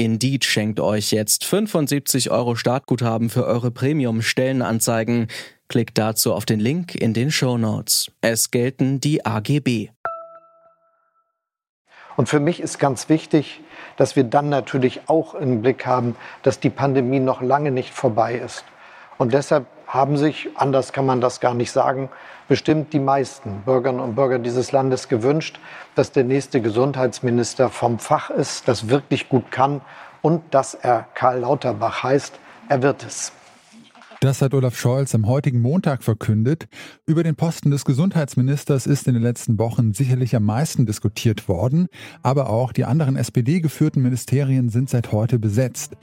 Indeed schenkt euch jetzt 75 Euro Startguthaben für eure Premium-Stellenanzeigen. Klickt dazu auf den Link in den Show Notes. Es gelten die AGB. Und für mich ist ganz wichtig, dass wir dann natürlich auch im Blick haben, dass die Pandemie noch lange nicht vorbei ist. Und deshalb haben sich, anders kann man das gar nicht sagen, bestimmt die meisten Bürgerinnen und Bürger dieses Landes gewünscht, dass der nächste Gesundheitsminister vom Fach ist, das wirklich gut kann und dass er Karl Lauterbach heißt. Er wird es. Das hat Olaf Scholz am heutigen Montag verkündet. Über den Posten des Gesundheitsministers ist in den letzten Wochen sicherlich am meisten diskutiert worden, aber auch die anderen SPD-geführten Ministerien sind seit heute besetzt.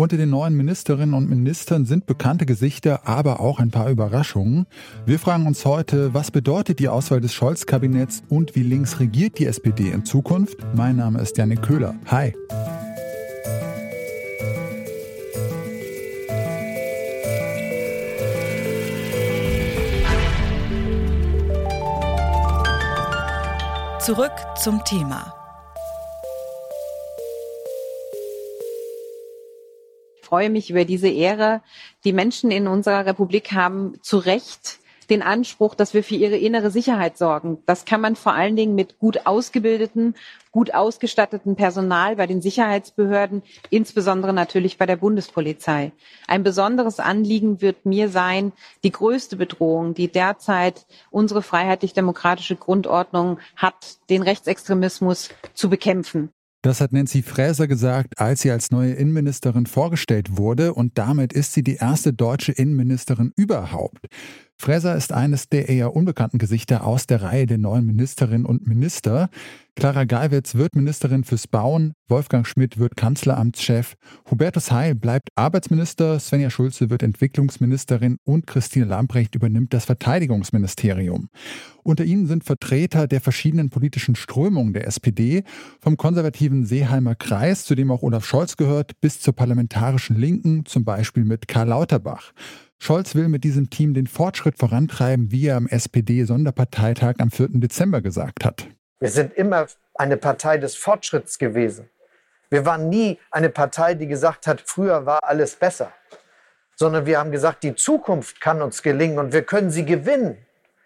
Unter den neuen Ministerinnen und Ministern sind bekannte Gesichter, aber auch ein paar Überraschungen. Wir fragen uns heute, was bedeutet die Auswahl des Scholz-Kabinetts und wie links regiert die SPD in Zukunft? Mein Name ist Janik Köhler. Hi. Zurück zum Thema. Freue mich über diese Ehre. Die Menschen in unserer Republik haben zu Recht den Anspruch, dass wir für ihre innere Sicherheit sorgen. Das kann man vor allen Dingen mit gut ausgebildeten, gut ausgestatteten Personal bei den Sicherheitsbehörden, insbesondere natürlich bei der Bundespolizei. Ein besonderes Anliegen wird mir sein, die größte Bedrohung, die derzeit unsere freiheitlich-demokratische Grundordnung hat, den Rechtsextremismus zu bekämpfen. Das hat Nancy Faeser gesagt, als sie als neue Innenministerin vorgestellt wurde und damit ist sie die erste deutsche Innenministerin überhaupt. Fräser ist eines der eher unbekannten Gesichter aus der Reihe der neuen Ministerinnen und Minister. Clara Geiwitz wird Ministerin fürs Bauen, Wolfgang Schmidt wird Kanzleramtschef, Hubertus Heil bleibt Arbeitsminister, Svenja Schulze wird Entwicklungsministerin und Christine Lambrecht übernimmt das Verteidigungsministerium. Unter ihnen sind Vertreter der verschiedenen politischen Strömungen der SPD, vom konservativen Seeheimer Kreis, zu dem auch Olaf Scholz gehört, bis zur parlamentarischen Linken, zum Beispiel mit Karl Lauterbach. Scholz will mit diesem Team den Fortschritt vorantreiben, wie er am SPD-Sonderparteitag am 4. Dezember gesagt hat. Wir sind immer eine Partei des Fortschritts gewesen. Wir waren nie eine Partei, die gesagt hat, früher war alles besser, sondern wir haben gesagt, die Zukunft kann uns gelingen und wir können sie gewinnen.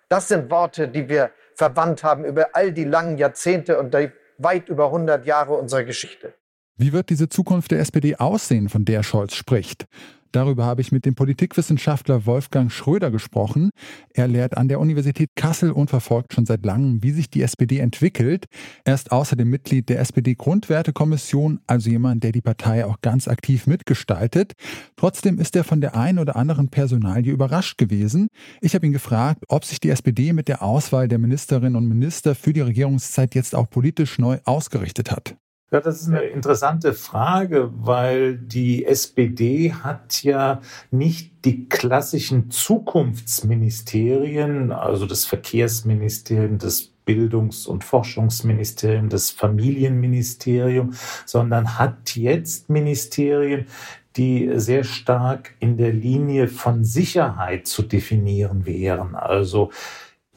Das sind Worte, die wir verwandt haben über all die langen Jahrzehnte und die weit über 100 Jahre unserer Geschichte. Wie wird diese Zukunft der SPD aussehen, von der Scholz spricht? Darüber habe ich mit dem Politikwissenschaftler Wolfgang Schröder gesprochen. Er lehrt an der Universität Kassel und verfolgt schon seit langem, wie sich die SPD entwickelt. Er ist außerdem Mitglied der SPD-Grundwertekommission, also jemand, der die Partei auch ganz aktiv mitgestaltet. Trotzdem ist er von der einen oder anderen Personalie überrascht gewesen. Ich habe ihn gefragt, ob sich die SPD mit der Auswahl der Ministerinnen und Minister für die Regierungszeit jetzt auch politisch neu ausgerichtet hat. Ja, das ist eine interessante Frage, weil die SPD hat ja nicht die klassischen Zukunftsministerien, also das Verkehrsministerium, das Bildungs- und Forschungsministerium, das Familienministerium, sondern hat jetzt Ministerien, die sehr stark in der Linie von Sicherheit zu definieren wären. Also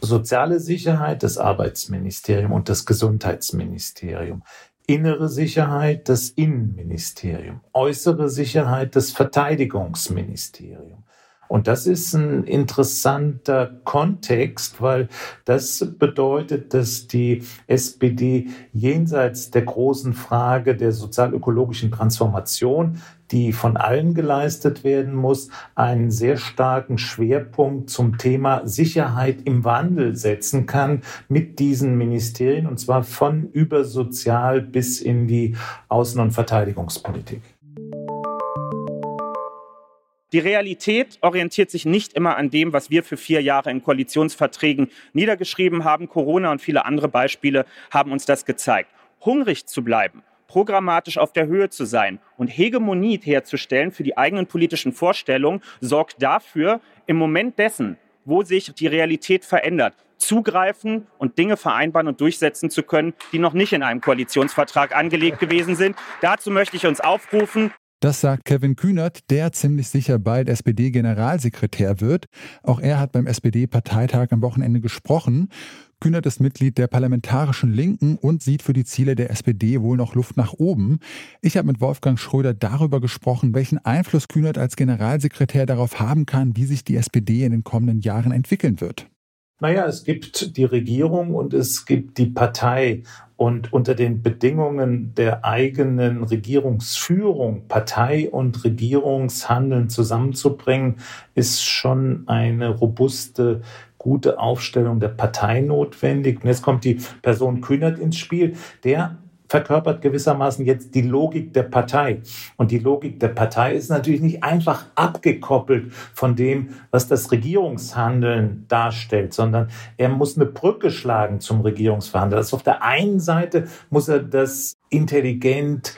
soziale Sicherheit, das Arbeitsministerium und das Gesundheitsministerium innere Sicherheit das Innenministerium, äußere Sicherheit das Verteidigungsministerium. Und das ist ein interessanter Kontext, weil das bedeutet, dass die SPD jenseits der großen Frage der sozialökologischen Transformation die von allen geleistet werden muss, einen sehr starken Schwerpunkt zum Thema Sicherheit im Wandel setzen kann mit diesen Ministerien, und zwar von über Sozial bis in die Außen- und Verteidigungspolitik. Die Realität orientiert sich nicht immer an dem, was wir für vier Jahre in Koalitionsverträgen niedergeschrieben haben. Corona und viele andere Beispiele haben uns das gezeigt. Hungrig zu bleiben programmatisch auf der Höhe zu sein und Hegemonie herzustellen für die eigenen politischen Vorstellungen, sorgt dafür, im Moment dessen, wo sich die Realität verändert, zugreifen und Dinge vereinbaren und durchsetzen zu können, die noch nicht in einem Koalitionsvertrag angelegt gewesen sind. Dazu möchte ich uns aufrufen, das sagt Kevin Kühnert, der ziemlich sicher bald SPD-Generalsekretär wird. Auch er hat beim SPD-Parteitag am Wochenende gesprochen. Kühnert ist Mitglied der Parlamentarischen Linken und sieht für die Ziele der SPD wohl noch Luft nach oben. Ich habe mit Wolfgang Schröder darüber gesprochen, welchen Einfluss Kühnert als Generalsekretär darauf haben kann, wie sich die SPD in den kommenden Jahren entwickeln wird. Naja, es gibt die Regierung und es gibt die Partei. Und unter den Bedingungen der eigenen Regierungsführung Partei und Regierungshandeln zusammenzubringen, ist schon eine robuste gute Aufstellung der Partei notwendig. Und jetzt kommt die Person Kühnert ins Spiel, der verkörpert gewissermaßen jetzt die Logik der Partei. Und die Logik der Partei ist natürlich nicht einfach abgekoppelt von dem, was das Regierungshandeln darstellt, sondern er muss eine Brücke schlagen zum Regierungsverhandeln. Also auf der einen Seite muss er das intelligent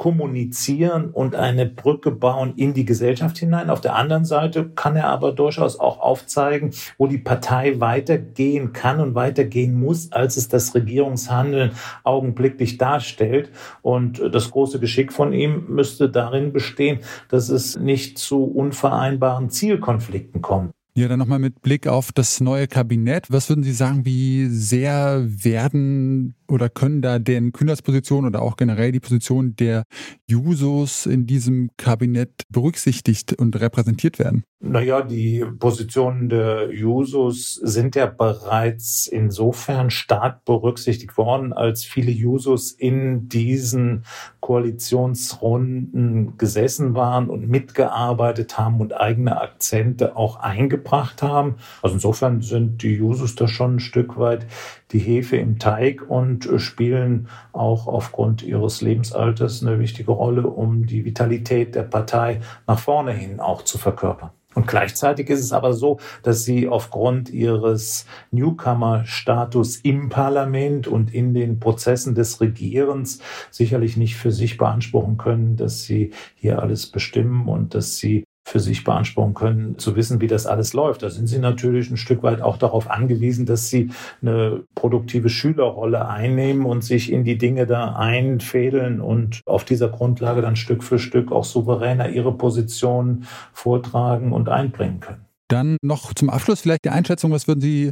kommunizieren und eine Brücke bauen in die Gesellschaft hinein. Auf der anderen Seite kann er aber durchaus auch aufzeigen, wo die Partei weitergehen kann und weitergehen muss, als es das Regierungshandeln augenblicklich darstellt. Und das große Geschick von ihm müsste darin bestehen, dass es nicht zu unvereinbaren Zielkonflikten kommt. Ja, dann nochmal mit Blick auf das neue Kabinett. Was würden Sie sagen, wie sehr werden oder können da den Kühners Position oder auch generell die Position der Jusos in diesem Kabinett berücksichtigt und repräsentiert werden? Naja, die Positionen der Jusos sind ja bereits insofern stark berücksichtigt worden, als viele Jusos in diesen Koalitionsrunden gesessen waren und mitgearbeitet haben und eigene Akzente auch eingebracht haben. Also insofern sind die Jusos da schon ein Stück weit die Hefe im Teig und spielen auch aufgrund ihres Lebensalters eine wichtige Rolle, um die Vitalität der Partei nach vorne hin auch zu verkörpern. Und gleichzeitig ist es aber so, dass sie aufgrund ihres Newcomer-Status im Parlament und in den Prozessen des Regierens sicherlich nicht für sich beanspruchen können, dass sie hier alles bestimmen und dass sie für sich beanspruchen können, zu wissen, wie das alles läuft. Da sind sie natürlich ein Stück weit auch darauf angewiesen, dass sie eine produktive Schülerrolle einnehmen und sich in die Dinge da einfädeln und auf dieser Grundlage dann Stück für Stück auch souveräner ihre Position vortragen und einbringen können. Dann noch zum Abschluss vielleicht die Einschätzung, was würden Sie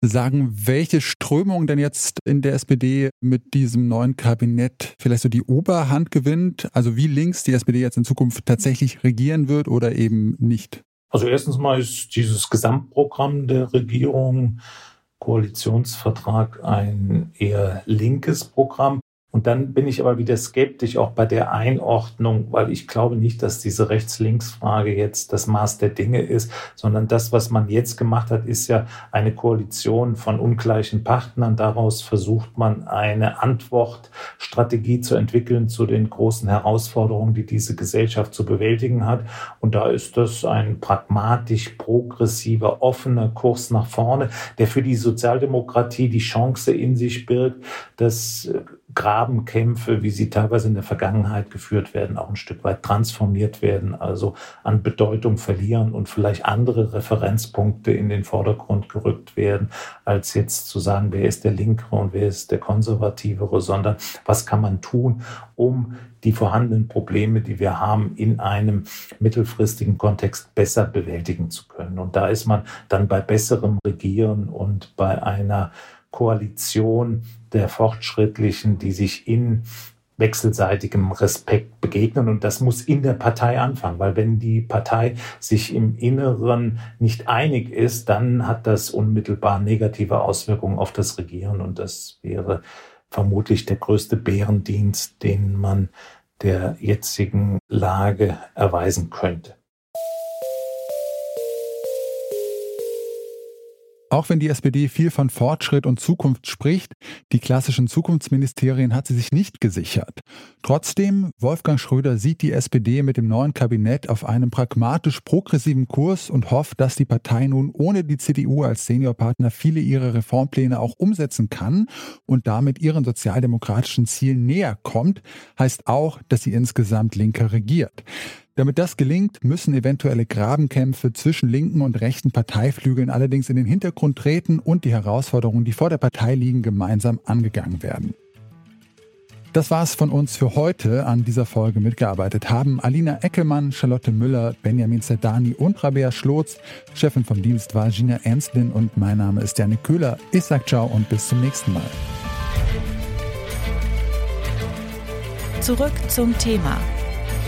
sagen, welche Strömung denn jetzt in der SPD mit diesem neuen Kabinett vielleicht so die Oberhand gewinnt? Also wie links die SPD jetzt in Zukunft tatsächlich regieren wird oder eben nicht? Also erstens mal ist dieses Gesamtprogramm der Regierung Koalitionsvertrag ein eher linkes Programm. Und dann bin ich aber wieder skeptisch auch bei der Einordnung, weil ich glaube nicht, dass diese Rechts-Links-Frage jetzt das Maß der Dinge ist, sondern das, was man jetzt gemacht hat, ist ja eine Koalition von ungleichen Partnern. Daraus versucht man eine Antwortstrategie zu entwickeln zu den großen Herausforderungen, die diese Gesellschaft zu bewältigen hat. Und da ist das ein pragmatisch progressiver, offener Kurs nach vorne, der für die Sozialdemokratie die Chance in sich birgt, dass Grabenkämpfe, wie sie teilweise in der Vergangenheit geführt werden, auch ein Stück weit transformiert werden, also an Bedeutung verlieren und vielleicht andere Referenzpunkte in den Vordergrund gerückt werden, als jetzt zu sagen, wer ist der Linkere und wer ist der Konservativere, sondern was kann man tun, um die vorhandenen Probleme, die wir haben, in einem mittelfristigen Kontext besser bewältigen zu können. Und da ist man dann bei besserem Regieren und bei einer Koalition der Fortschrittlichen, die sich in wechselseitigem Respekt begegnen. Und das muss in der Partei anfangen, weil wenn die Partei sich im Inneren nicht einig ist, dann hat das unmittelbar negative Auswirkungen auf das Regieren. Und das wäre vermutlich der größte Bärendienst, den man der jetzigen Lage erweisen könnte. Auch wenn die SPD viel von Fortschritt und Zukunft spricht, die klassischen Zukunftsministerien hat sie sich nicht gesichert. Trotzdem, Wolfgang Schröder sieht die SPD mit dem neuen Kabinett auf einem pragmatisch progressiven Kurs und hofft, dass die Partei nun ohne die CDU als Seniorpartner viele ihrer Reformpläne auch umsetzen kann und damit ihren sozialdemokratischen Zielen näher kommt, heißt auch, dass sie insgesamt linker regiert. Damit das gelingt, müssen eventuelle Grabenkämpfe zwischen linken und rechten Parteiflügeln allerdings in den Hintergrund treten und die Herausforderungen, die vor der Partei liegen, gemeinsam angegangen werden. Das war's von uns für heute. An dieser Folge mitgearbeitet haben Alina Eckelmann, Charlotte Müller, Benjamin Zerdani und Rabea Schlotz. Chefin vom Dienst war Gina Ernstlin und mein Name ist Janik Köhler. Ich sag ciao und bis zum nächsten Mal. Zurück zum Thema